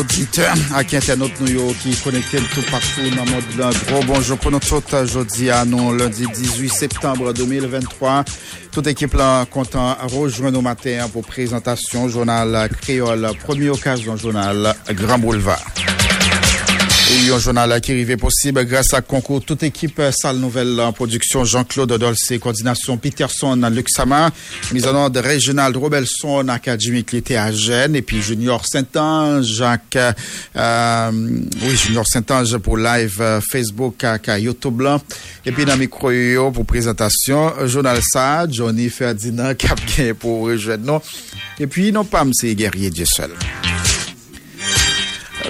Auditeurs ak internet nou yo ki konekte tout partout nan mod lan. Gros bonjour pour nous tout jodi nous lundi 18 septembre 2023. Toute équipe là content rejoindre nos matins pour présentation journal créole, première occasion journal Grand Boulevard. Et un journal qui arrivé possible grâce à concours. Toute équipe salle nouvelle en production. Jean-Claude Dolce, coordination Peterson Luxama, mise en ordre régional Robelson Académie Clété à Gênes. Et puis Junior Saint-Ange, euh, oui, Junior Saint-Ange pour live euh, Facebook à, YouTube blanc. Et puis dans micro pour présentation, journal ça, Johnny Ferdinand Cap pour rejoindre Et puis non pas c'est guerrier Dieu seul.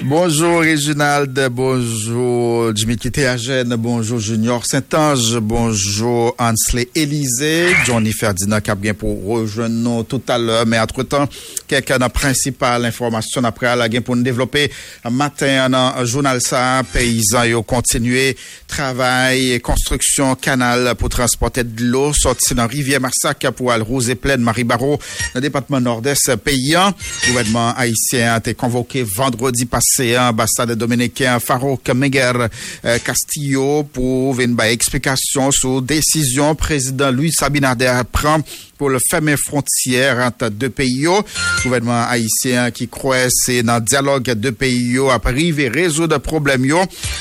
Bonjour Réginald, bonjour Jimmy Kittéagène, bonjour Junior Saint-Ange, bonjour Hansley Élysée, Johnny Ferdinand Cabien pour rejoindre nous tout à l'heure. Mais entre-temps, quelques principales informations après la pour nous développer. Un matin dans journal ça, paysans et continuer travail, construction, canal pour transporter de l'eau, sorti dans rivière Marsac pour aller rose et Marie Barreau, le département nord-est paysan. Le gouvernement haïtien a été convoqué vendredi passé c'est ambassade dominicain Farouk Meguer euh, Castillo pour une explication sur décision président Louis Sabinader prend pour le fermer frontière entre deux pays. Le gouvernement haïtien qui croit c'est dans le dialogue deux pays à arriver résoudre problème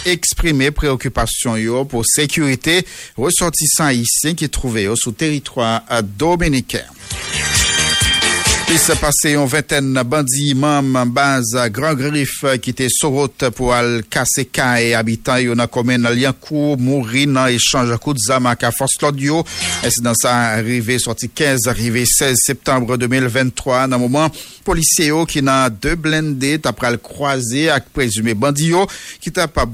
exprimer préoccupation yo pour sécurité ressortissants haïtiens qui trouvaient sous territoire dominicain. Il s'est passé une vingtaine bandits membres base Grand Griffe qui étaient sur route pour aller casser et habitants dans la commune Liancourt, mourir dans échange coup de zama à Force Claudio. Incident ça arrivé sorti 15 arrivé 16 septembre 2023 dans moment policier qui n'a deux blindés après le croiser avec présumé bandit qui t'a pas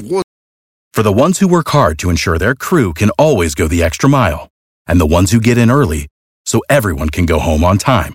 For the ones who work hard to ensure their crew can always go the extra mile and the ones who get in early so everyone can go home on time.